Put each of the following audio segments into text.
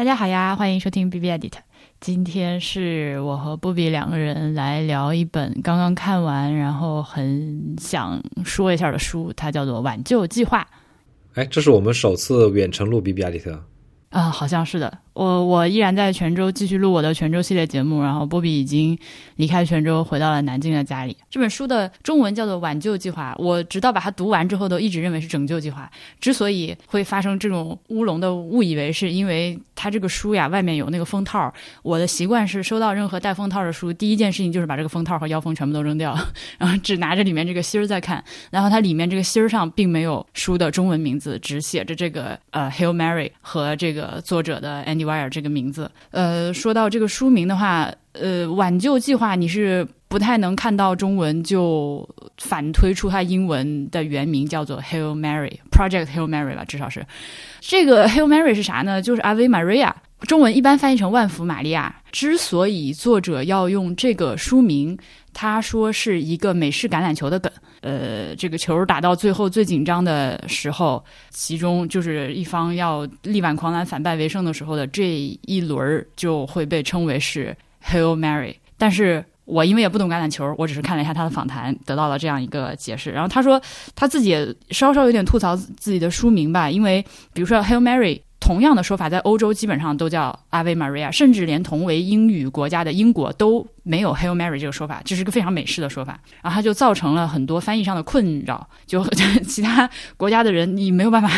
大家好呀，欢迎收听 B B Edit。今天是我和波比两个人来聊一本刚刚看完，然后很想说一下的书，它叫做《挽救计划》。哎，这是我们首次远程录 B B Edit。啊，好像是的。我我依然在泉州继续录我的泉州系列节目，然后波比已经离开泉州回到了南京的家里。这本书的中文叫做《挽救计划》，我直到把它读完之后都一直认为是拯救计划。之所以会发生这种乌龙的误以为，是因为它这个书呀外面有那个封套。我的习惯是收到任何带封套的书，第一件事情就是把这个封套和腰封全部都扔掉，然后只拿着里面这个芯儿在看。然后它里面这个芯儿上并没有书的中文名字，只写着这个呃 Hail Mary 和这个作者的 Andy Weir 这个名字。呃，说到这个书名的话，呃，挽救计划你是不太能看到中文就反推出它英文的原名叫做 Hail Mary Project Hail Mary 吧，至少是这个 Hail Mary 是啥呢？就是 Ave Maria，中文一般翻译成万福玛利亚。之所以作者要用这个书名，他说是一个美式橄榄球的梗。呃，这个球打到最后最紧张的时候，其中就是一方要力挽狂澜、反败为胜的时候的这一轮儿，就会被称为是 Hail Mary。但是我因为也不懂橄榄球，我只是看了一下他的访谈，得到了这样一个解释。然后他说他自己也稍稍有点吐槽自己的书名吧，因为比如说 Hail Mary。同样的说法在欧洲基本上都叫 Ave Maria，甚至连同为英语国家的英国都没有 Hail Mary 这个说法，这是个非常美式的说法。然后它就造成了很多翻译上的困扰，就其他国家的人你没有办法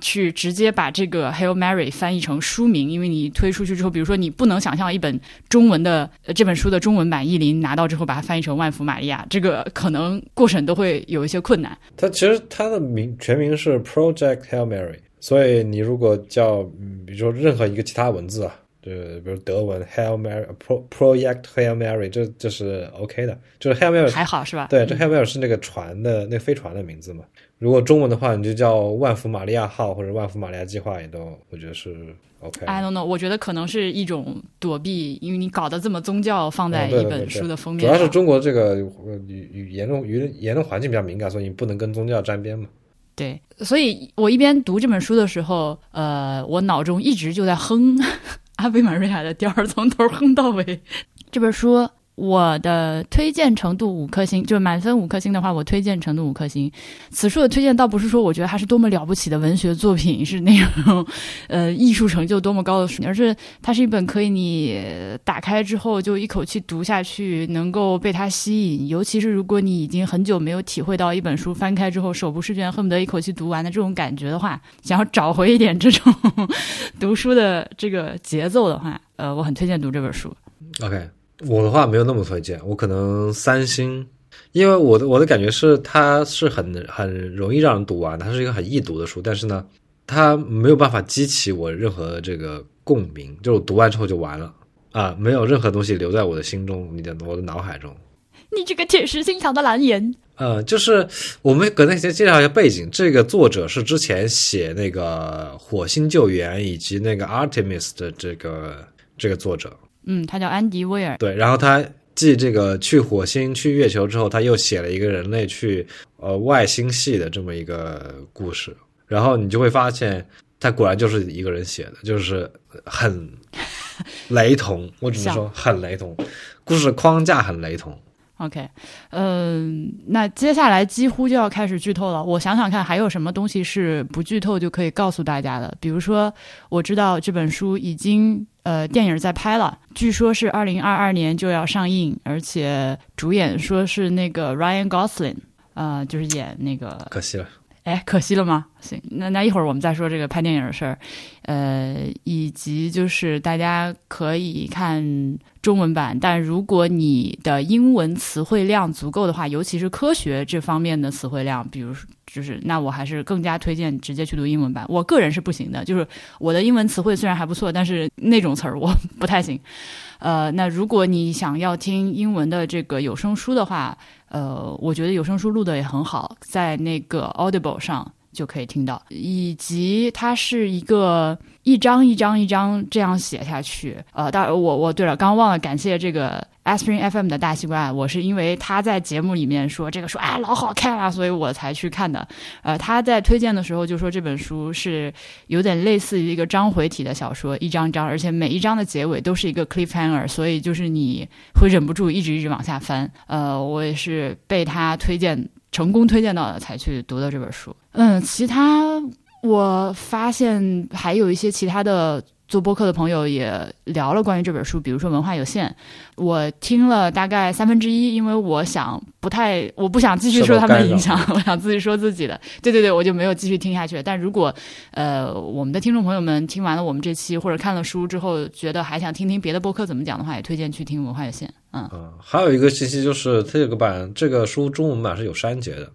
去直接把这个 Hail Mary 翻译成书名，因为你推出去之后，比如说你不能想象一本中文的这本书的中文版译林拿到之后把它翻译成万福玛利亚，这个可能过审都会有一些困难。它其实它的名全名是 Project Hail Mary。所以你如果叫，比如说任何一个其他文字啊，就比如德文 Hail Mary，Pro Project Hail Mary，这这是 OK 的，就是 Hail Mary 还好是吧？对，这 Hail Mary 是那个船的那飞船的名字嘛。如果中文的话，你就叫万福玛利亚号或者万福玛利亚计划，也都我觉得是 OK。I don't know，我觉得可能是一种躲避，因为你搞得这么宗教放在一本书的封面，主要是中国这个语语言论舆言论环境比较敏感，所以你不能跟宗教沾边嘛。对，所以我一边读这本书的时候，呃，我脑中一直就在哼阿维玛瑞亚的调儿，从头哼到尾。这本书。我的推荐程度五颗星，就满分五颗星的话，我推荐程度五颗星。此处的推荐倒不是说我觉得它是多么了不起的文学作品，是那种 呃艺术成就多么高的书，而是它是一本可以你打开之后就一口气读下去，能够被它吸引。尤其是如果你已经很久没有体会到一本书翻开之后手不释卷，恨不得一口气读完的这种感觉的话，想要找回一点这种读书的这个节奏的话，呃，我很推荐读这本书。OK。我的话没有那么推荐，我可能三星，因为我的我的感觉是它是很很容易让人读完，它是一个很易读的书，但是呢，它没有办法激起我任何这个共鸣，就我读完之后就完了啊，没有任何东西留在我的心中，你的我的脑海中。你这个铁石心肠的蓝颜。呃，就是我们可能先介绍一下背景，这个作者是之前写那个火星救援以及那个 Artemis 的这个这个作者。嗯，他叫安迪威尔。对，然后他继这个去火星、去月球之后，他又写了一个人类去呃外星系的这么一个故事。然后你就会发现，他果然就是一个人写的，就是很 雷同。我只能说很雷同，故事框架很雷同。OK，嗯，那接下来几乎就要开始剧透了。我想想看，还有什么东西是不剧透就可以告诉大家的？比如说，我知道这本书已经呃电影在拍了，据说是二零二二年就要上映，而且主演说是那个 Ryan Gosling，呃，就是演那个。可惜了。哎，可惜了吗？行，那那一会儿我们再说这个拍电影的事儿，呃，以及就是大家可以看中文版，但如果你的英文词汇量足够的话，尤其是科学这方面的词汇量，比如就是那我还是更加推荐直接去读英文版。我个人是不行的，就是我的英文词汇虽然还不错，但是那种词儿我不太行。呃，那如果你想要听英文的这个有声书的话。呃，我觉得有声书录的也很好，在那个 Audible 上就可以听到，以及它是一个一张一张一张这样写下去。呃，当然，我我对了，刚忘了感谢这个 Aspirin FM 的大西瓜，我是因为他在节目里面说这个书啊老好看啊，所以我才去看的。呃，他在推荐的时候就说这本书是有点类似于一个章回体的小说，一章章，而且每一章的结尾都是一个 cliffhanger，所以就是你会忍不住一直一直往下翻。呃，我也是被他推荐成功推荐到的才去读的这本书。嗯，其他我发现还有一些其他的。做播客的朋友也聊了关于这本书，比如说文化有限，我听了大概三分之一，因为我想不太，我不想继续受他们的影响，我想自己说自己的。对对对，我就没有继续听下去。但如果呃我们的听众朋友们听完了我们这期或者看了书之后，觉得还想听听别的播客怎么讲的话，也推荐去听文化有限。嗯，还有一个信息就是，这个版这个书中文版是有删节的。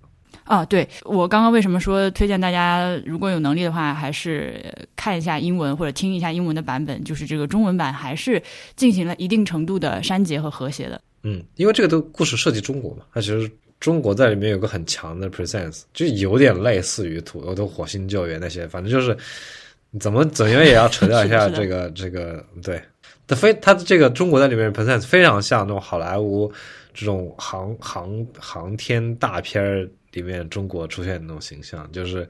啊，对我刚刚为什么说推荐大家，如果有能力的话，还是看一下英文或者听一下英文的版本，就是这个中文版还是进行了一定程度的删节和和谐的。嗯，因为这个都故事涉及中国嘛，它其实中国在里面有个很强的 presence，就有点类似于土豆的火星救援那些，反正就是怎么怎样也要扯掉一下 这个这个，对，它非它的这个中国在里面 presence 非常像那种好莱坞这种航航航天大片儿。里面中国出现的那种形象，就是，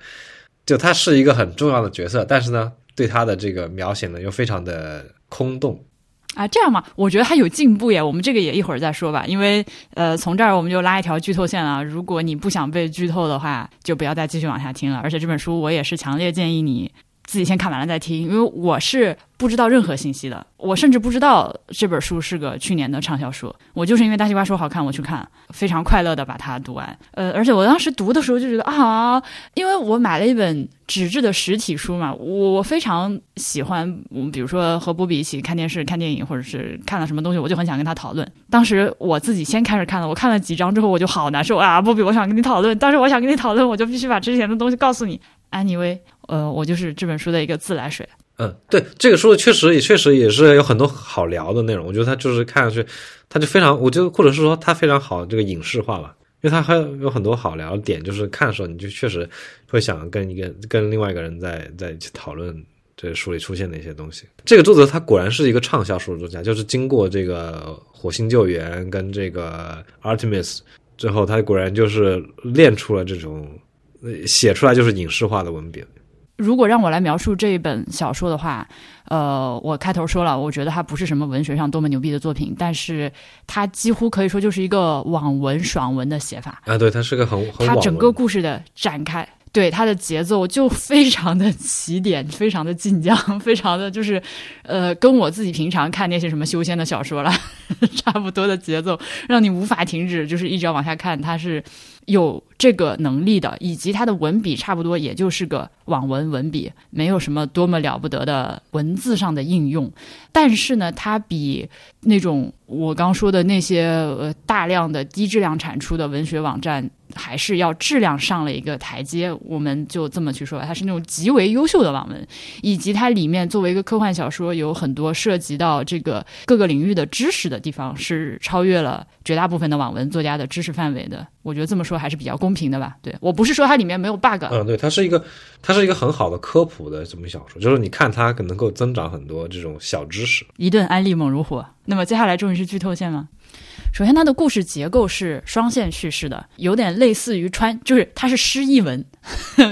就他是一个很重要的角色，但是呢，对他的这个描写呢又非常的空洞啊，这样嘛，我觉得他有进步耶。我们这个也一会儿再说吧，因为呃，从这儿我们就拉一条剧透线了。如果你不想被剧透的话，就不要再继续往下听了。而且这本书我也是强烈建议你自己先看完了再听，因为我是。不知道任何信息的，我甚至不知道这本书是个去年的畅销书。我就是因为大西瓜说好看，我去看，非常快乐的把它读完。呃，而且我当时读的时候就觉得啊，因为我买了一本纸质的实体书嘛，我非常喜欢。我比如说和波比一起看电视、看电影，或者是看了什么东西，我就很想跟他讨论。当时我自己先开始看了，我看了几章之后，我就好难受啊，波比，我想跟你讨论，但是我想跟你讨论，我就必须把之前的东西告诉你。安妮薇，呃，我就是这本书的一个自来水。嗯，对，这个书确实也确实也是有很多好聊的内容。我觉得它就是看上去，它就非常，我觉得或者是说它非常好这个影视化吧，因为它还有很多好聊的点，就是看的时候你就确实会想跟一个跟另外一个人在在一起讨论这书里出现的一些东西。这个作者他果然是一个畅销书作家，就是经过这个火星救援跟这个 Artemis 之后，他果然就是练出了这种写出来就是影视化的文笔。如果让我来描述这一本小说的话，呃，我开头说了，我觉得它不是什么文学上多么牛逼的作品，但是它几乎可以说就是一个网文爽文的写法啊。对，它是个很很它整个故事的展开，对它的节奏就非常的起点，非常的晋江，非常的就是，呃，跟我自己平常看那些什么修仙的小说了 差不多的节奏，让你无法停止，就是一直要往下看。它是有。这个能力的，以及它的文笔差不多，也就是个网文文笔，没有什么多么了不得的文字上的应用。但是呢，它比那种我刚说的那些呃大量的低质量产出的文学网站，还是要质量上了一个台阶。我们就这么去说吧，它是那种极为优秀的网文，以及它里面作为一个科幻小说，有很多涉及到这个各个领域的知识的地方，是超越了绝大部分的网文作家的知识范围的。我觉得这么说还是比较公平的吧？对我不是说它里面没有 bug，嗯，对，它是一个，它是一个很好的科普的这么小说，就是你看它可能够增长很多这种小知识。一顿安利猛如虎。那么接下来终于是剧透线了。首先，它的故事结构是双线叙事的，有点类似于穿，就是它是诗意文，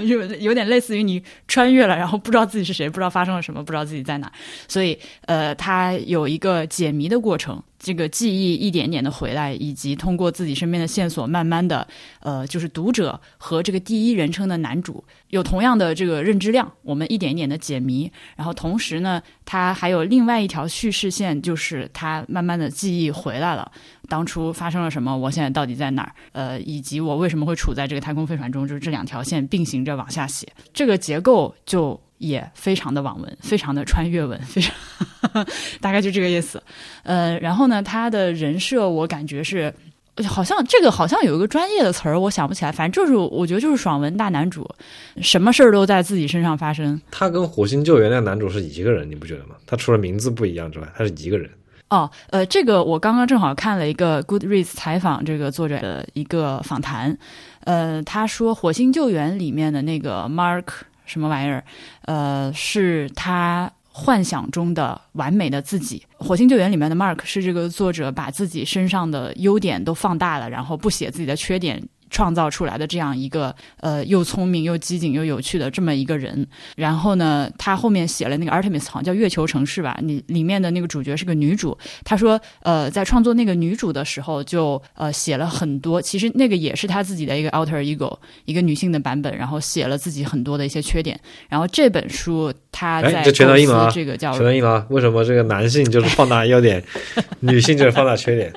有 有点类似于你穿越了，然后不知道自己是谁，不知道发生了什么，不知道自己在哪，所以呃，它有一个解谜的过程。这个记忆一点点的回来，以及通过自己身边的线索，慢慢的，呃，就是读者和这个第一人称的男主有同样的这个认知量，我们一点一点的解谜，然后同时呢，他还有另外一条叙事线，就是他慢慢的记忆回来了，当初发生了什么，我现在到底在哪儿，呃，以及我为什么会处在这个太空飞船中，就是这两条线并行着往下写，这个结构就。也非常的网文，非常的穿越文，非常 大概就这个意思。呃，然后呢，他的人设我感觉是，好像这个好像有一个专业的词儿，我想不起来。反正就是我觉得就是爽文大男主，什么事儿都在自己身上发生。他跟火星救援那个男主是一个人，你不觉得吗？他除了名字不一样之外，他是一个人。哦，呃，这个我刚刚正好看了一个 Goodreads 采访这个作者的一个访谈，呃，他说火星救援里面的那个 Mark。什么玩意儿？呃，是他幻想中的完美的自己。《火星救援》里面的 Mark 是这个作者把自己身上的优点都放大了，然后不写自己的缺点。创造出来的这样一个呃又聪明又机警又有趣的这么一个人，然后呢，他后面写了那个 Artemis 好像叫月球城市吧，你里面的那个主角是个女主，他说呃在创作那个女主的时候就呃写了很多，其实那个也是他自己的一个 alter ego 一个女性的版本，然后写了自己很多的一些缺点，然后这本书他在全到印了这个叫全到印了，为什么这个男性就是放大优点，女性就是放大缺点？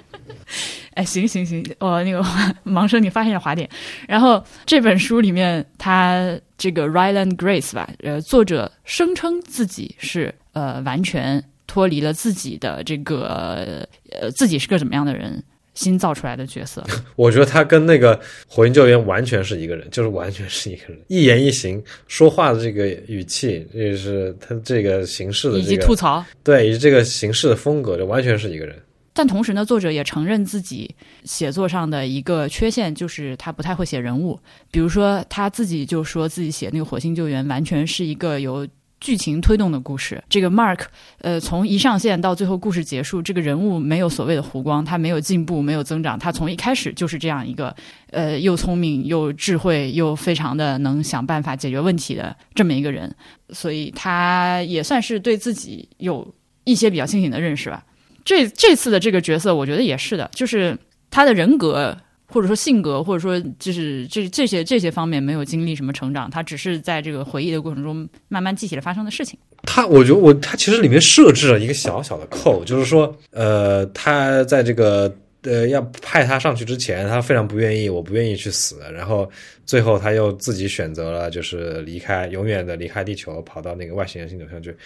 哎，行行行，我那个 盲生，你发现了滑点。然后这本书里面，他这个 Ryland Grace 吧，呃，作者声称自己是呃完全脱离了自己的这个呃自己是个怎么样的人，新造出来的角色。我觉得他跟那个火星救援完全是一个人，就是完全是一个人，一言一行说话的这个语气，也是他这个形式的以及吐槽，对，以及这个形式的风格，就完全是一个人。但同时呢，作者也承认自己写作上的一个缺陷，就是他不太会写人物。比如说，他自己就说自己写那个《火星救援》完全是一个由剧情推动的故事。这个 Mark，呃，从一上线到最后故事结束，这个人物没有所谓的弧光，他没有进步，没有增长，他从一开始就是这样一个呃又聪明又智慧又非常的能想办法解决问题的这么一个人。所以他也算是对自己有一些比较清醒的认识吧。这这次的这个角色，我觉得也是的，就是他的人格或者说性格，或者说就是这这些这些方面没有经历什么成长，他只是在这个回忆的过程中慢慢记起了发生的事情。他，我觉得我他其实里面设置了一个小小的扣，就是说，呃，他在这个呃要派他上去之前，他非常不愿意，我不愿意去死，然后最后他又自己选择了就是离开，永远的离开地球，跑到那个外星人星球上去。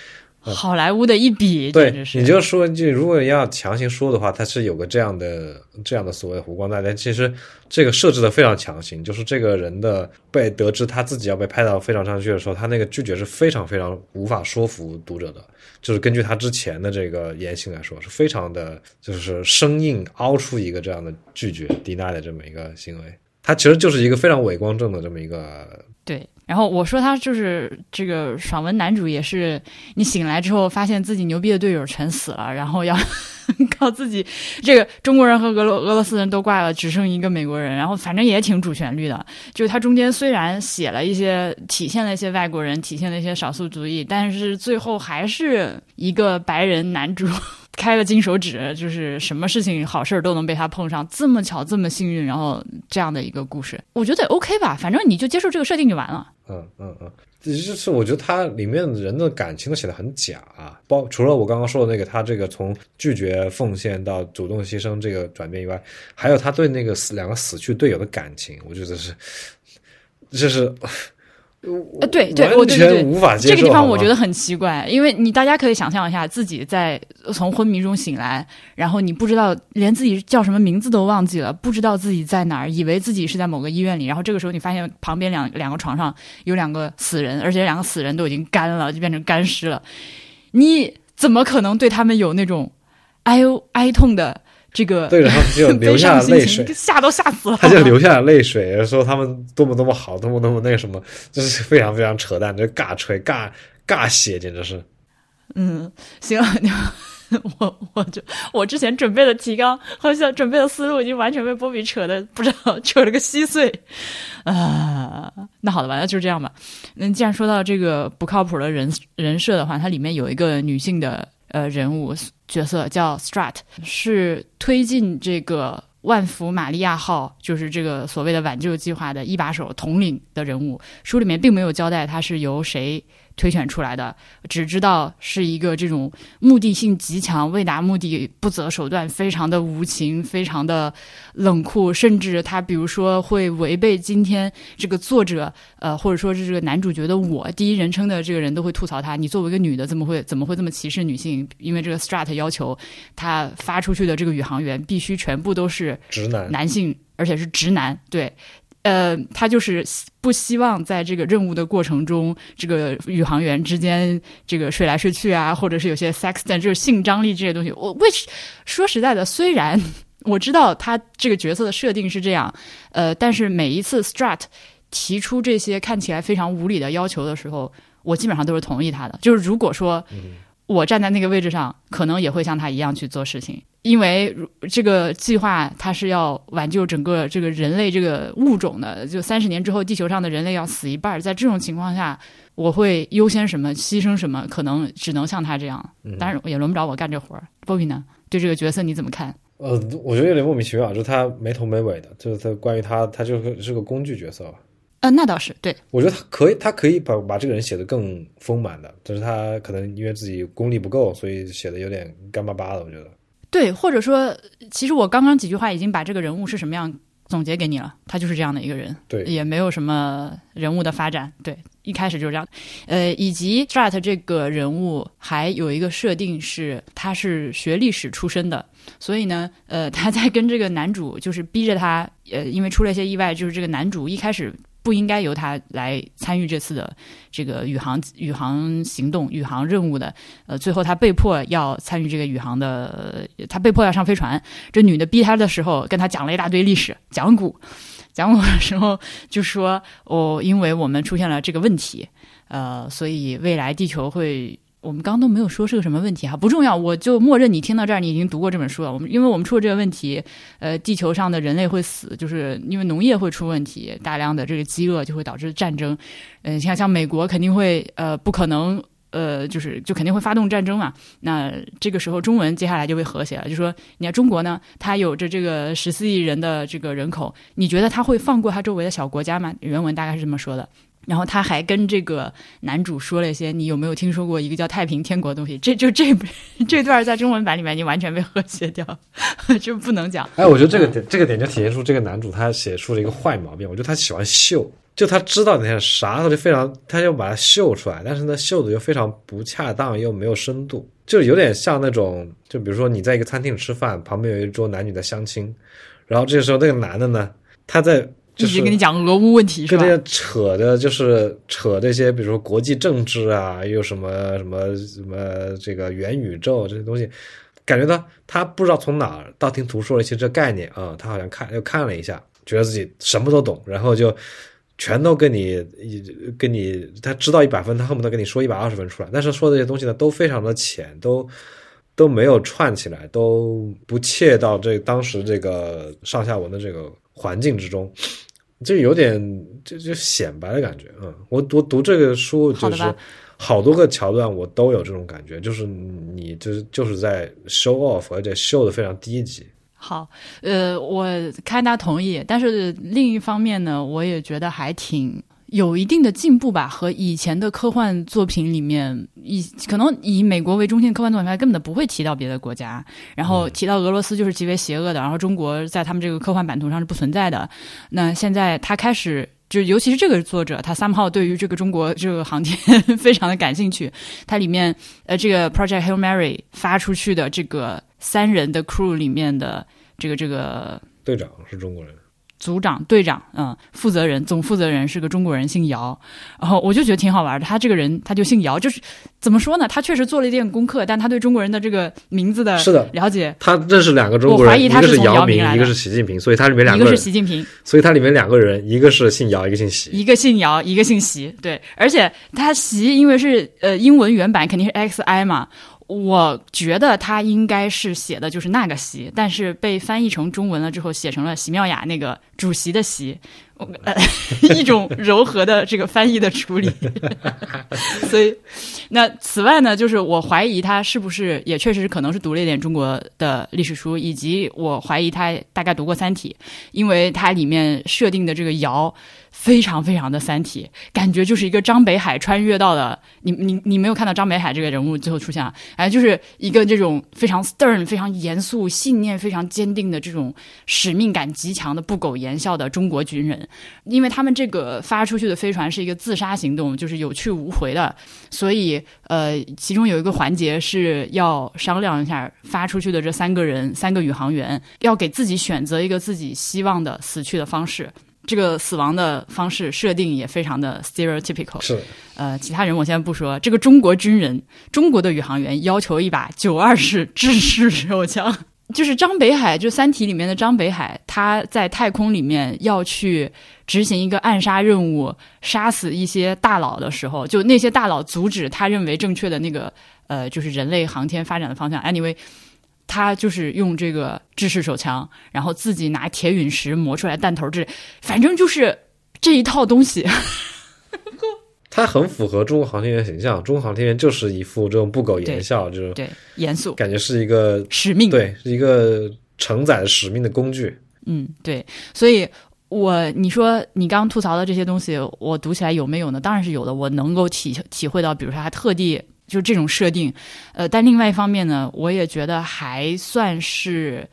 好莱坞的一笔，对，你就说，句如果要强行说的话，它是有个这样的、这样的所谓湖光大，但其实这个设置的非常强行，就是这个人的被得知他自己要被派到飞常上去的时候，他那个拒绝是非常非常无法说服读者的，就是根据他之前的这个言行来说，是非常的，就是生硬凹出一个这样的拒绝 deny 的这么一个行为，他其实就是一个非常伪光正的这么一个。对，然后我说他就是这个爽文男主，也是你醒来之后发现自己牛逼的队友全死了，然后要 靠自己，这个中国人和俄罗俄罗斯人都挂了，只剩一个美国人，然后反正也挺主旋律的。就是他中间虽然写了一些体现了一些外国人，体现了一些少数族裔，但是最后还是一个白人男主。开了金手指，就是什么事情好事儿都能被他碰上，这么巧，这么幸运，然后这样的一个故事，我觉得 OK 吧，反正你就接受这个设定就完了。嗯嗯嗯，就是我觉得他里面人的感情都写的很假啊，包除了我刚刚说的那个他这个从拒绝奉献到主动牺牲这个转变以外，还有他对那个死两个死去队友的感情，我觉得是，这是。呃，对对，我对对对，这个地方我觉得很奇怪，因为你大家可以想象一下，自己在从昏迷中醒来，然后你不知道连自己叫什么名字都忘记了，不知道自己在哪儿，以为自己是在某个医院里，然后这个时候你发现旁边两两个床上有两个死人，而且两个死人都已经干了，就变成干尸了，你怎么可能对他们有那种哀哀痛的？这个对，然后就 流下了泪水，吓都吓死了。他就流下了泪水，说他们多么多么好，多么多么那个什么，就是非常非常扯淡，这尬吹尬尬写，简直是。嗯，行，我我就我之前准备的提纲和想准备的思路已经完全被波比扯的不知道 扯了个稀碎啊。那好的吧，那就这样吧。那既然说到这个不靠谱的人人设的话，它里面有一个女性的。呃，人物角色叫 Strat，是推进这个万福玛利亚号，就是这个所谓的挽救计划的一把手统领的人物。书里面并没有交代他是由谁。推选出来的，只知道是一个这种目的性极强、为达目的不择手段、非常的无情、非常的冷酷，甚至他比如说会违背今天这个作者，呃，或者说是这个男主角的我第一人称的这个人都会吐槽他：你作为一个女的，怎么会怎么会这么歧视女性？因为这个 Strat 要求他发出去的这个宇航员必须全部都是直男男性，而且是直男，对。呃，他就是不希望在这个任务的过程中，这个宇航员之间这个睡来睡去啊，或者是有些 sex，但就是性张力这些东西。我为说实在的，虽然我知道他这个角色的设定是这样，呃，但是每一次 Strat 提出这些看起来非常无理的要求的时候，我基本上都是同意他的。就是如果说我站在那个位置上，可能也会像他一样去做事情，因为这个计划它是要挽救整个这个人类这个物种的。就三十年之后，地球上的人类要死一半，在这种情况下，我会优先什么，牺牲什么，可能只能像他这样。当然也轮不着我干这活儿。波比呢？对这个角色你怎么看？呃，我觉得有点莫名其妙，就是他没头没尾的，就是他关于他，他就是是个工具角色吧。呃，那倒是对。我觉得他可以，他可以把把这个人写得更丰满的，但是他可能因为自己功力不够，所以写的有点干巴巴的。我觉得。对，或者说，其实我刚刚几句话已经把这个人物是什么样总结给你了，他就是这样的一个人。对，也没有什么人物的发展。对。一开始就是这样，呃，以及 Strat 这个人物还有一个设定是他是学历史出身的，所以呢，呃，他在跟这个男主就是逼着他，呃，因为出了一些意外，就是这个男主一开始不应该由他来参与这次的这个宇航宇航行动、宇航任务的，呃，最后他被迫要参与这个宇航的，他被迫要上飞船。这女的逼他的时候，跟他讲了一大堆历史讲古。讲古的时候就说，哦，因为我们出现了这个问题，呃，所以未来地球会，我们刚刚都没有说是个什么问题哈，不重要，我就默认你听到这儿，你已经读过这本书了。我们因为我们出了这个问题，呃，地球上的人类会死，就是因为农业会出问题，大量的这个饥饿就会导致战争，嗯，像像美国肯定会，呃，不可能。呃，就是就肯定会发动战争嘛。那这个时候，中文接下来就会和谐了。就说，你看中国呢，它有着这个十四亿人的这个人口，你觉得他会放过他周围的小国家吗？原文大概是这么说的。然后他还跟这个男主说了一些，你有没有听说过一个叫太平天国的东西？这就这 这段在中文版里面，你完全被 和谐掉，就不能讲。哎，我觉得这个点，这个点就体现出这个男主他写出了一个坏毛病。我觉得他喜欢秀。就他知道那些啥，他就非常，他就把它秀出来，但是呢，秀的又非常不恰当，又没有深度，就有点像那种，就比如说你在一个餐厅吃饭，旁边有一桌男女的相亲，然后这个时候那个男的呢，他在一直跟你讲俄乌问题，是吧？扯的，就是扯这些，比如说国际政治啊，又什么什么什么这个元宇宙这些东西，感觉到他不知道从哪儿道听途说了一些这概念啊，他好像看又看了一下，觉得自己什么都懂，然后就。全都跟你，跟你，他知道一百分，他恨不得跟你说一百二十分出来。但是说这些东西呢，都非常的浅，都都没有串起来，都不切到这当时这个上下文的这个环境之中，就有点就就显摆的感觉。嗯，我读读这个书就是好多个桥段，我都有这种感觉，就是你就是就是在 show off，而且 show 的非常低级。好，呃，我看他同意，但是另一方面呢，我也觉得还挺有一定的进步吧。和以前的科幻作品里面，以可能以美国为中心的科幻作品，它根本不会提到别的国家，然后提到俄罗斯就是极为邪恶的，然后中国在他们这个科幻版图上是不存在的。那现在他开始，就尤其是这个作者，他三号对于这个中国这个航天非常的感兴趣。它里面，呃，这个 Project Hail Mary 发出去的这个。三人的 crew 里面的这个这个队长是中国人，组长队长嗯，负责人总负责人是个中国人，姓姚。然后我就觉得挺好玩的，他这个人他就姓姚，就是怎么说呢？他确实做了一点功课，但他对中国人的这个名字的是的了解，他认识两个中国人，一个是姚明，一个是习近平，所以他里面两个人，一个是习近平，所以他里面两个人，一个是姓姚，一个姓习，一个姓姚，一个姓习，对，而且他习因为是呃英文原版肯定是 X I 嘛。我觉得他应该是写的就是那个习，但是被翻译成中文了之后，写成了席妙雅那个主席的席，呃，一种柔和的这个翻译的处理。所以，那此外呢，就是我怀疑他是不是也确实可能是读了一点中国的历史书，以及我怀疑他大概读过《三体》，因为它里面设定的这个尧。非常非常的三体，感觉就是一个张北海穿越到了你你你没有看到张北海这个人物最后出现啊，哎，就是一个这种非常 stern、非常严肃、信念非常坚定的这种使命感极强的不苟言笑的中国军人，因为他们这个发出去的飞船是一个自杀行动，就是有去无回的，所以呃，其中有一个环节是要商量一下发出去的这三个人三个宇航员要给自己选择一个自己希望的死去的方式。这个死亡的方式设定也非常的 stereotypical。是，呃，其他人我先不说。这个中国军人，中国的宇航员要求一把九二式制式手枪。就是张北海，就《三体》里面的张北海，他在太空里面要去执行一个暗杀任务，杀死一些大佬的时候，就那些大佬阻止他认为正确的那个呃，就是人类航天发展的方向。Anyway，他就是用这个制式手枪，然后自己拿铁陨石磨出来弹头，这反正就是这一套东西。它很符合中国航天员形象，中国航天员就是一副这种不苟言笑，就是对严肃，感觉是一个使命，对，是一个承载使命的工具。嗯，对，所以我你说你刚吐槽的这些东西，我读起来有没有呢？当然是有的，我能够体体会到，比如说他特地就是这种设定，呃，但另外一方面呢，我也觉得还算是，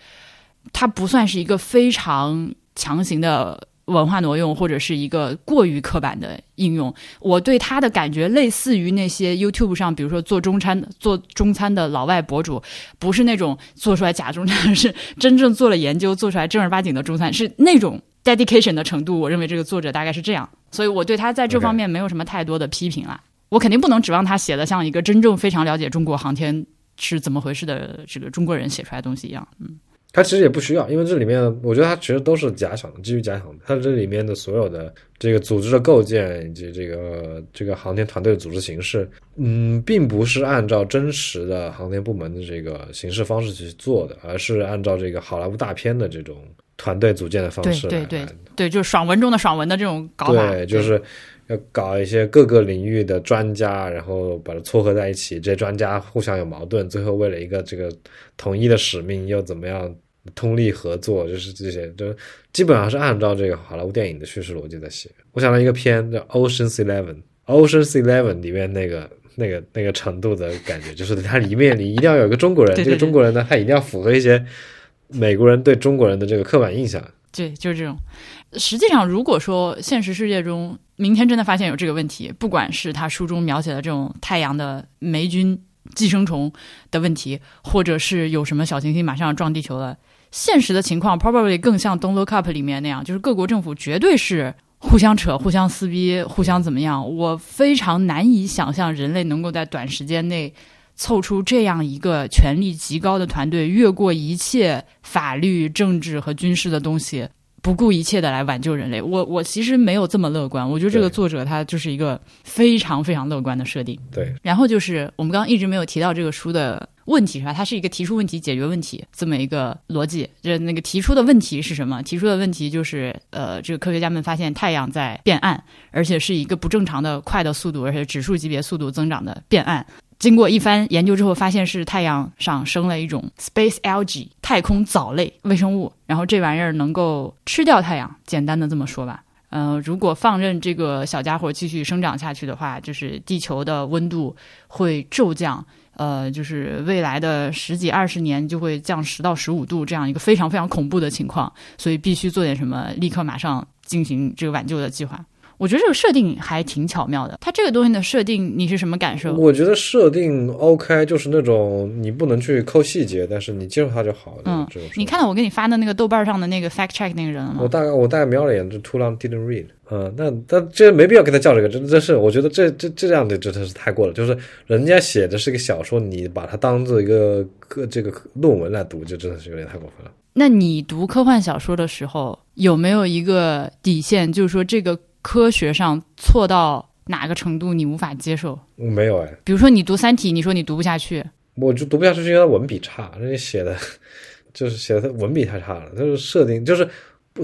它不算是一个非常强行的。文化挪用或者是一个过于刻板的应用，我对他的感觉类似于那些 YouTube 上，比如说做中餐做中餐的老外博主，不是那种做出来假中餐，是真正做了研究做出来正儿八经的中餐，是那种 dedication 的程度。我认为这个作者大概是这样，所以我对他在这方面没有什么太多的批评啦。我肯定不能指望他写的像一个真正非常了解中国航天是怎么回事的这个中国人写出来的东西一样，嗯。它其实也不需要，因为这里面我觉得它其实都是假想的，基于假想的。它这里面的所有的这个组织的构建以及这个这个航天团队的组织形式，嗯，并不是按照真实的航天部门的这个形式方式去做的，而是按照这个好莱坞大片的这种团队组建的方式。对对对对，就是爽文中的爽文的这种搞法。对，就是要搞一些各个领域的专家，然后把它撮合在一起。这些专家互相有矛盾，最后为了一个这个统一的使命，又怎么样？通力合作就是这些，就基本上是按照这个好莱坞电影的叙事逻辑在写。我想到一个片叫《Ocean's Eleven》，《Ocean's Eleven》里面那个、那个、那个程度的感觉，就是它里面你一定要有一个中国人，这个中国人呢，他一定要符合一些美国人对中国人的这个刻板印象。对，就是这种。实际上，如果说现实世界中明天真的发现有这个问题，不管是他书中描写的这种太阳的霉菌寄生虫的问题，或者是有什么小行星马上要撞地球了。现实的情况 probably 更像《Don't Look Up》里面那样，就是各国政府绝对是互相扯、互相撕逼、互相怎么样。我非常难以想象人类能够在短时间内凑出这样一个权力极高的团队，越过一切法律、政治和军事的东西，不顾一切的来挽救人类。我我其实没有这么乐观，我觉得这个作者他就是一个非常非常乐观的设定。对，然后就是我们刚刚一直没有提到这个书的。问题是吧？它是一个提出问题、解决问题这么一个逻辑。就是那个提出的问题是什么？提出的问题就是，呃，这个科学家们发现太阳在变暗，而且是一个不正常的快的速度，而且指数级别速度增长的变暗。经过一番研究之后，发现是太阳上生了一种 space algae 太空藻类微生物，然后这玩意儿能够吃掉太阳。简单的这么说吧。呃，如果放任这个小家伙继续生长下去的话，就是地球的温度会骤降。呃，就是未来的十几二十年就会降十到十五度，这样一个非常非常恐怖的情况，所以必须做点什么，立刻马上进行这个挽救的计划。我觉得这个设定还挺巧妙的。它这个东西的设定，你是什么感受？我觉得设定 OK，就是那种你不能去抠细节，但是你接受它就好了。嗯，你看到我给你发的那个豆瓣上的那个 fact check 那个人了吗？我大概我大概瞄了一眼，就 too long didn't read。嗯，那但这没必要跟他叫这个，真真是我觉得这这这样的真的是太过了。就是人家写的是个小说，你把它当做一个科这个论文来读，就真的是有点太过分了。那你读科幻小说的时候，有没有一个底线，就是说这个科学上错到哪个程度你无法接受？没有哎。比如说你读《三体》，你说你读不下去，我就读不下去，是因为文笔差，人家写的 就是写的他文笔太差了，就是设定就是。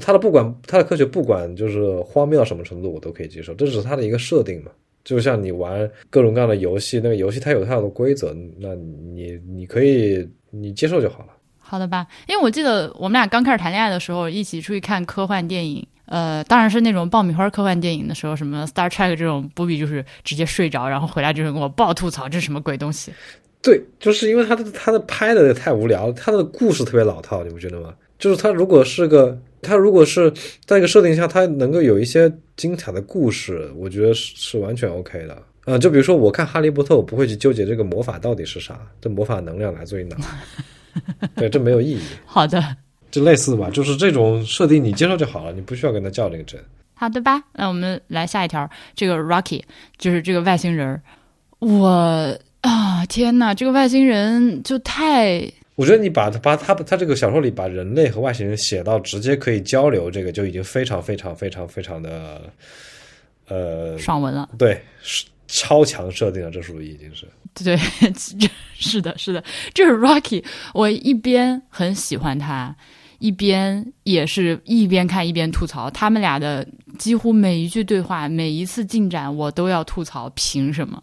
他的不管他的科学不管就是荒谬到什么程度，我都可以接受。这只是他的一个设定嘛，就像你玩各种各样的游戏，那个游戏它有它的规则，那你你可以你接受就好了。好的吧？因为我记得我们俩刚开始谈恋爱的时候，一起出去看科幻电影，呃，当然是那种爆米花科幻电影的时候，什么 Star Trek 这种，不比就是直接睡着，然后回来就是跟我爆吐槽，这是什么鬼东西？对，就是因为他的他的拍的太无聊，他的故事特别老套，你不觉得吗？就是他如果是个。他如果是在一个设定下，他能够有一些精彩的故事，我觉得是是完全 OK 的。嗯，就比如说我看《哈利波特》，我不会去纠结这个魔法到底是啥，这魔法能量来自于哪，对，这没有意义。好的，就类似吧，就是这种设定你接受就好了，你不需要跟他较这个真。好的吧，那我们来下一条，这个 Rocky 就是这个外星人，我啊天呐，这个外星人就太。我觉得你把把他他这个小说里把人类和外星人写到直接可以交流，这个就已经非常非常非常非常的，呃，爽文了。对，是超强设定了，这属于已经是。对，这 是的，是的，这是 Rocky。我一边很喜欢他，一边也是一边看一边吐槽。他们俩的几乎每一句对话，每一次进展，我都要吐槽。凭什么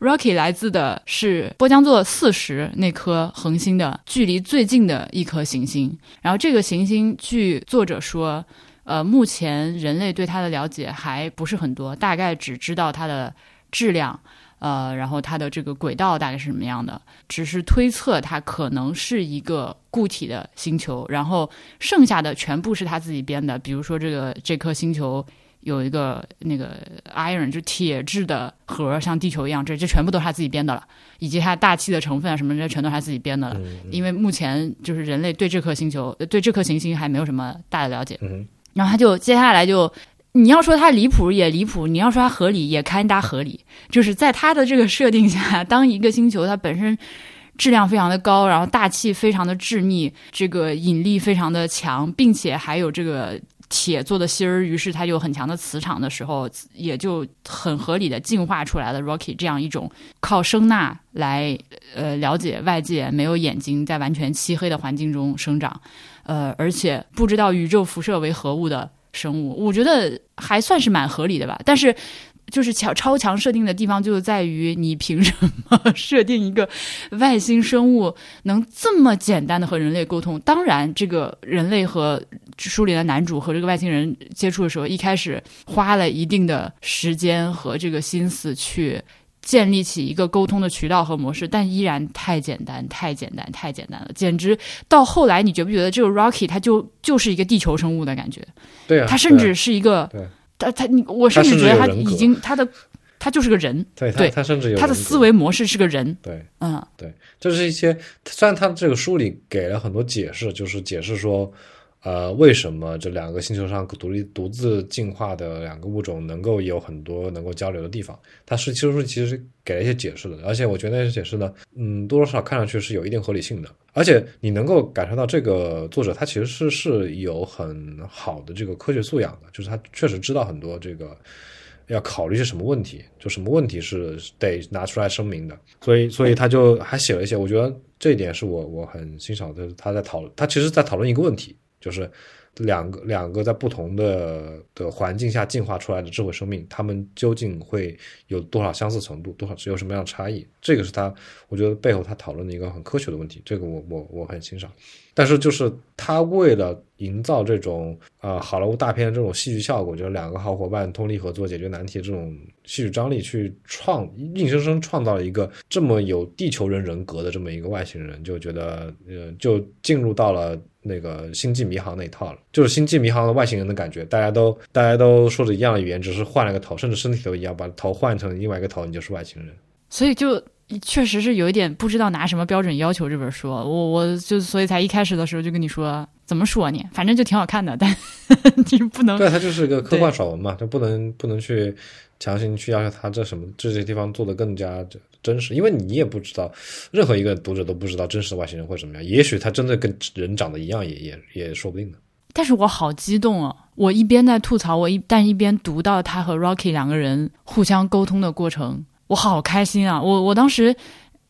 ？Rocky 来自的是波江座四十那颗恒星的距离最近的一颗行星。然后这个行星，据作者说，呃，目前人类对它的了解还不是很多，大概只知道它的质量。呃，然后它的这个轨道大概是什么样的？只是推测它可能是一个固体的星球，然后剩下的全部是他自己编的。比如说，这个这颗星球有一个那个 iron 就铁质的核，像地球一样，这这全部都是他自己编的了，以及它大气的成分啊什么这全都是他自己编的了。因为目前就是人类对这颗星球、对这颗行星还没有什么大的了解。然后他就接下来就。你要说它离谱也离谱，你要说它合理也堪搭合理。就是在它的这个设定下，当一个星球它本身质量非常的高，然后大气非常的致密，这个引力非常的强，并且还有这个铁做的芯儿，于是它有很强的磁场的时候，也就很合理的进化出来了 Rocky 这样一种靠声呐来呃了解外界，没有眼睛，在完全漆黑的环境中生长，呃，而且不知道宇宙辐射为何物的。生物，我觉得还算是蛮合理的吧。但是，就是强超强设定的地方就在于，你凭什么 设定一个外星生物能这么简单的和人类沟通？当然，这个人类和书里的男主和这个外星人接触的时候，一开始花了一定的时间和这个心思去。建立起一个沟通的渠道和模式，但依然太简单，太简单，太简单了，简直到后来，你觉不觉得这个 Rocky 他就就是一个地球生物的感觉？对啊，他甚至是一个，他他你，我甚至觉得他已经他的他就是个人，对，他甚至有他的思维模式是个人，对，嗯，对，就是一些虽然他这个书里给了很多解释，就是解释说。呃，为什么这两个星球上独立独自进化的两个物种能够有很多能够交流的地方？它是其实其实给了一些解释的，而且我觉得那些解释呢，嗯，多多少少看上去是有一定合理性的。而且你能够感受到这个作者他其实是是有很好的这个科学素养的，就是他确实知道很多这个要考虑些什么问题，就什么问题是得拿出来声明的。所以，所以他就还写了一些，我觉得这一点是我我很欣赏的。他在讨论，他其实在讨论一个问题。就是两个两个在不同的的环境下进化出来的智慧生命，他们究竟会有多少相似程度，多少有什么样的差异？这个是他，我觉得背后他讨论的一个很科学的问题。这个我我我很欣赏。但是就是他为了营造这种啊好莱坞大片这种戏剧效果，就是两个好伙伴通力合作解决难题这种戏剧张力，去创硬生生创造了一个这么有地球人人格的这么一个外星人，就觉得呃就进入到了。那个星际迷航那一套了，就是星际迷航的外星人的感觉，大家都大家都说着一样的语言，只是换了个头，甚至身体都一样，把头换成另外一个头，你就是外星人。所以就确实是有一点不知道拿什么标准要求这本书。我我就所以才一开始的时候就跟你说怎么说呢，反正就挺好看的，但你 不能。对，它就是个科幻爽文嘛，就不能不能去强行去要求它这什么这些地方做的更加。真实，因为你也不知道，任何一个读者都不知道真实的外星人会怎么样。也许他真的跟人长得一样，也也也说不定呢。但是我好激动啊！我一边在吐槽，我一但一边读到他和 Rocky 两个人互相沟通的过程，我好开心啊！我我当时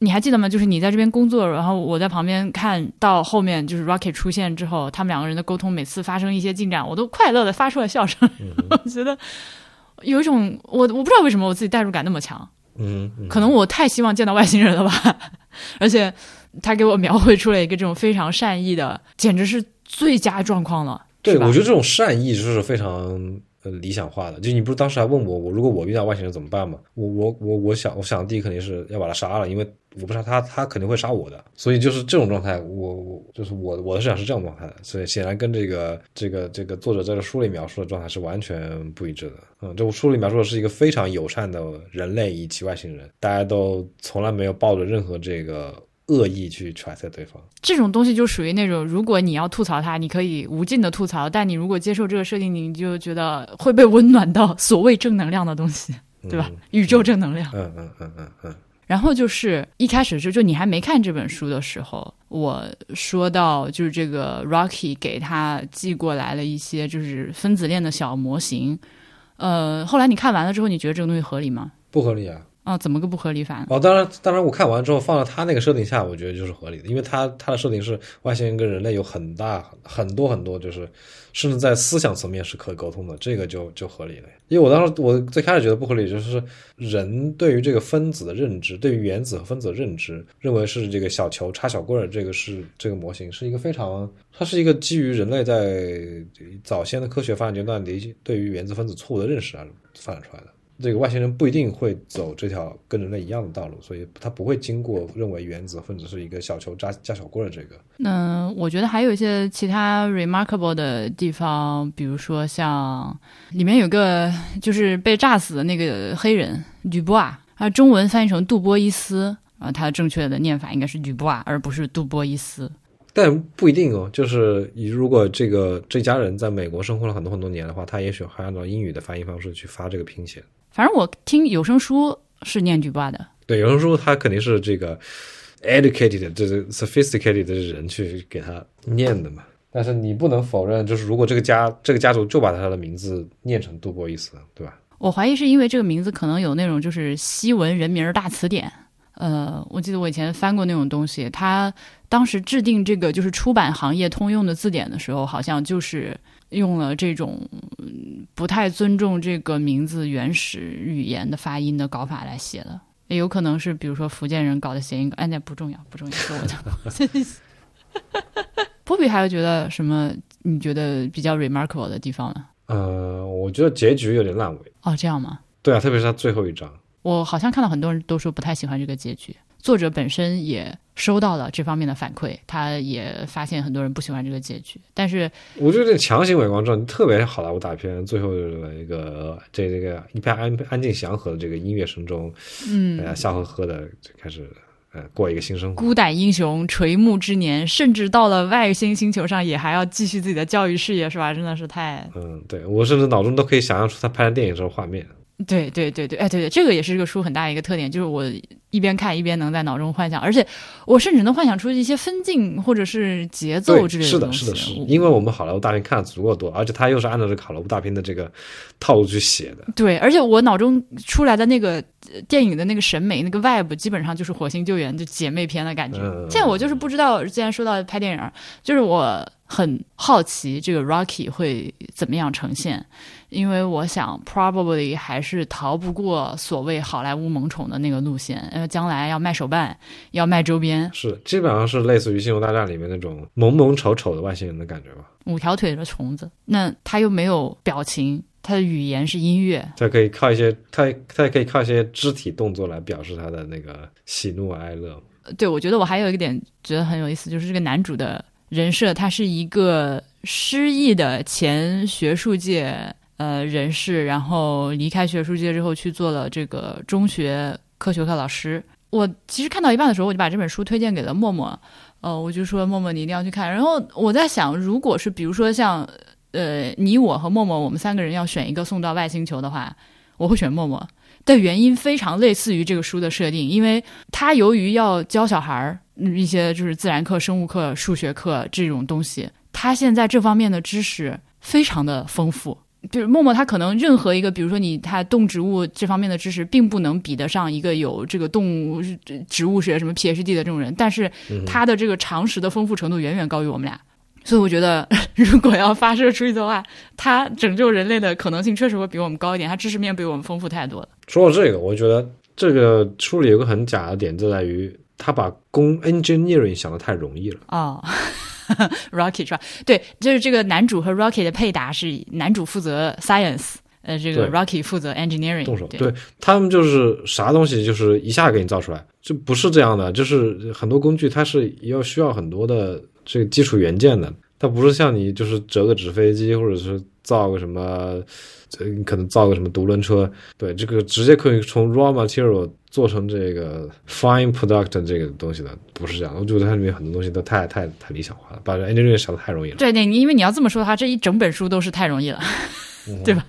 你还记得吗？就是你在这边工作，然后我在旁边看到后面，就是 Rocky 出现之后，他们两个人的沟通每次发生一些进展，我都快乐的发出了笑声。我觉得有一种我我不知道为什么我自己代入感那么强。嗯，可能我太希望见到外星人了吧，而且他给我描绘出了一个这种非常善意的，简直是最佳状况了。对，我觉得这种善意就是非常。呃，理想化的，就你不是当时还问我，我如果我遇到外星人怎么办吗？我我我我想，我想的第一肯定是要把他杀了，因为我不杀他，他肯定会杀我的。所以就是这种状态，我我就是我我的设想是这样状态的。所以显然跟这个这个这个作者在这书里描述的状态是完全不一致的。嗯，这部书里描述的是一个非常友善的人类以及外星人，大家都从来没有抱着任何这个。恶意去揣测对方，这种东西就属于那种，如果你要吐槽他，你可以无尽的吐槽，但你如果接受这个设定，你就觉得会被温暖到所谓正能量的东西，对吧？宇宙正能量。嗯嗯嗯嗯嗯。然后就是一开始就就你还没看这本书的时候，我说到就是这个 Rocky 给他寄过来了一些就是分子链的小模型，呃，后来你看完了之后，你觉得这个东西合理吗？不合理啊！啊，怎么个不合理法？哦，当然，当然，我看完之后放到他那个设定下，我觉得就是合理的，因为他他的设定是外星人跟人类有很大很多很多，就是甚至在思想层面是可沟通的，这个就就合理了。因为我当时我最开始觉得不合理，就是人对于这个分子的认知，对于原子和分子的认知，认为是这个小球插小棍儿，这个是这个模型是一个非常，它是一个基于人类在早先的科学发展阶段的一些对于原子分子错误的认识而发展出来的。这个外星人不一定会走这条跟人类一样的道路，所以他不会经过认为原子分子是一个小球扎加小棍的这个。那我觉得还有一些其他 remarkable 的地方，比如说像里面有个就是被炸死的那个黑人吕布啊，啊，中文翻译成杜波伊斯啊，他正确的念法应该是吕布啊，而不是杜波伊斯。但不一定哦，就是你如果这个这家人在美国生活了很多很多年的话，他也许还按照英语的发音方式去发这个拼写。反正我听有声书是念吕布的，对，有声书他肯定是这个 educated，这是 sophisticated 的人去给他念的嘛。但是你不能否认，就是如果这个家这个家族就把他的名字念成杜波伊斯，对吧？我怀疑是因为这个名字可能有那种就是西文人名大词典。呃，我记得我以前翻过那种东西，他当时制定这个就是出版行业通用的字典的时候，好像就是用了这种不太尊重这个名字原始语言的发音的搞法来写的。也有可能是比如说福建人搞的谐音梗，哎，那不重要，不重要，是我的。波比还有觉得什么？你觉得比较 remarkable 的地方呢？呃，我觉得结局有点烂尾。哦，这样吗？对啊，特别是他最后一章。我好像看到很多人都说不太喜欢这个结局，作者本身也收到了这方面的反馈，他也发现很多人不喜欢这个结局。但是我觉得这强行伪光正，特别好莱坞大片，最后的一个这这个一片安安静祥和的这个音乐声中，嗯，大家笑呵呵的就开始呃过一个新生活。孤胆英雄垂暮之年，甚至到了外星星球上也还要继续自己的教育事业，是吧？真的是太……嗯，对我甚至脑中都可以想象出他拍的电影这种画面。对对对对，哎，对对，这个也是这个书很大一个特点，就是我一边看一边能在脑中幻想，而且我甚至能幻想出一些分镜或者是节奏之类的是的。是的，是的，是，因为我们好莱坞大片看的足够多，而且它又是按照这个好莱坞大片的这个套路去写的。对，而且我脑中出来的那个电影的那个审美、那个 vibe，基本上就是《火星救援》就姐妹片的感觉。现在我就是不知道，既然说到拍电影，就是我很好奇这个 Rocky 会怎么样呈现。因为我想，probably 还是逃不过所谓好莱坞萌宠的那个路线。呃，将来要卖手办，要卖周边，是基本上是类似于《星球大战》里面那种萌萌丑丑的外星人的感觉吧？五条腿的虫子，那他又没有表情，他的语言是音乐，他可以靠一些，他他可以靠一些肢体动作来表示他的那个喜怒哀乐。对，我觉得我还有一个点觉得很有意思，就是这个男主的人设，他是一个失意的前学术界。呃，人士，然后离开学术界之后去做了这个中学科学课老师。我其实看到一半的时候，我就把这本书推荐给了默默。呃，我就说默默，你一定要去看。然后我在想，如果是比如说像呃你我和默默，我们三个人要选一个送到外星球的话，我会选默默。的原因非常类似于这个书的设定，因为他由于要教小孩儿一些就是自然课、生物课、数学课这种东西，他现在这方面的知识非常的丰富。就是默默，他可能任何一个，比如说你他动植物这方面的知识，并不能比得上一个有这个动物植物学什么 PhD 的这种人，但是他的这个常识的丰富程度远远高于我们俩，所以我觉得如果要发射出去的话，他拯救人类的可能性确实会比我们高一点，他知识面比我们丰富太多了。说到这个，我觉得这个书里有个很假的点，就在于他把工 engineering 想的太容易了啊。Rocky 是吧？对，就是这个男主和 Rocky 的配搭是男主负责 science，呃，这个 Rocky 负责 engineering。动手，对他们就是啥东西就是一下给你造出来，就不是这样的。就是很多工具它是要需要很多的这个基础元件的，它不是像你就是折个纸飞机或者是造个什么。你可能造个什么独轮车，对，这个直接可以从 raw material 做成这个 fine product 这个东西的，不是这样。我觉得它里面很多东西都太太太理想化了，把 engineering 想的太容易了。对，对，因为你要这么说的话，这一整本书都是太容易了，对吧？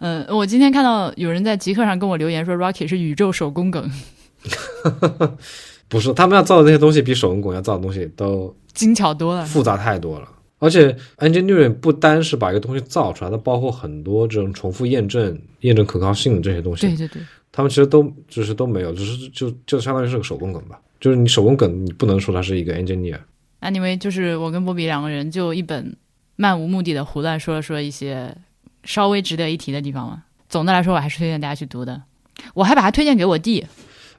嗯，我今天看到有人在极客上跟我留言说，Rocky 是宇宙手工梗。不是，他们要造的那些东西比手工梗要造的东西都精巧多了。复杂太多了。而且 engineering 不单是把一个东西造出来，它包括很多这种重复验证、验证可靠性的这些东西。对对对，他们其实都就是都没有，只是就就相当于是个手工梗吧。就是你手工梗，你不能说它是一个 engineer。Anyway，就是我跟波比两个人就一本漫无目的的胡乱说了说一些稍微值得一提的地方嘛。总的来说，我还是推荐大家去读的。我还把它推荐给我弟，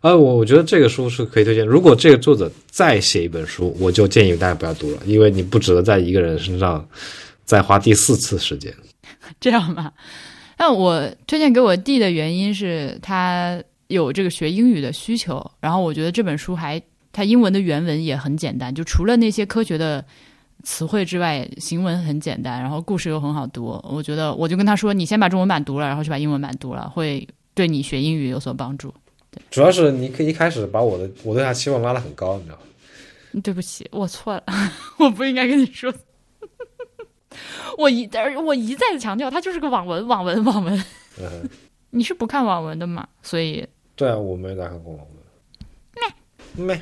啊，我我觉得这个书是可以推荐。如果这个作者再写一本书，我就建议大家不要读了，因为你不值得在一个人身上再花第四次时间。这样吧。那我推荐给我弟的原因是他有这个学英语的需求，然后我觉得这本书还它英文的原文也很简单，就除了那些科学的词汇之外，行文很简单，然后故事又很好读。我觉得我就跟他说，你先把中文版读了，然后去把英文版读了，会对你学英语有所帮助。主要是你可以一开始把我的我对他期望拉得很高，你知道吗？嗯对不起，我错了，我不应该跟你说。我一而我一再的强调，它就是个网文，网文，网文。嗯，你是不看网文的嘛？所以对啊，我没有打开过网文。没没，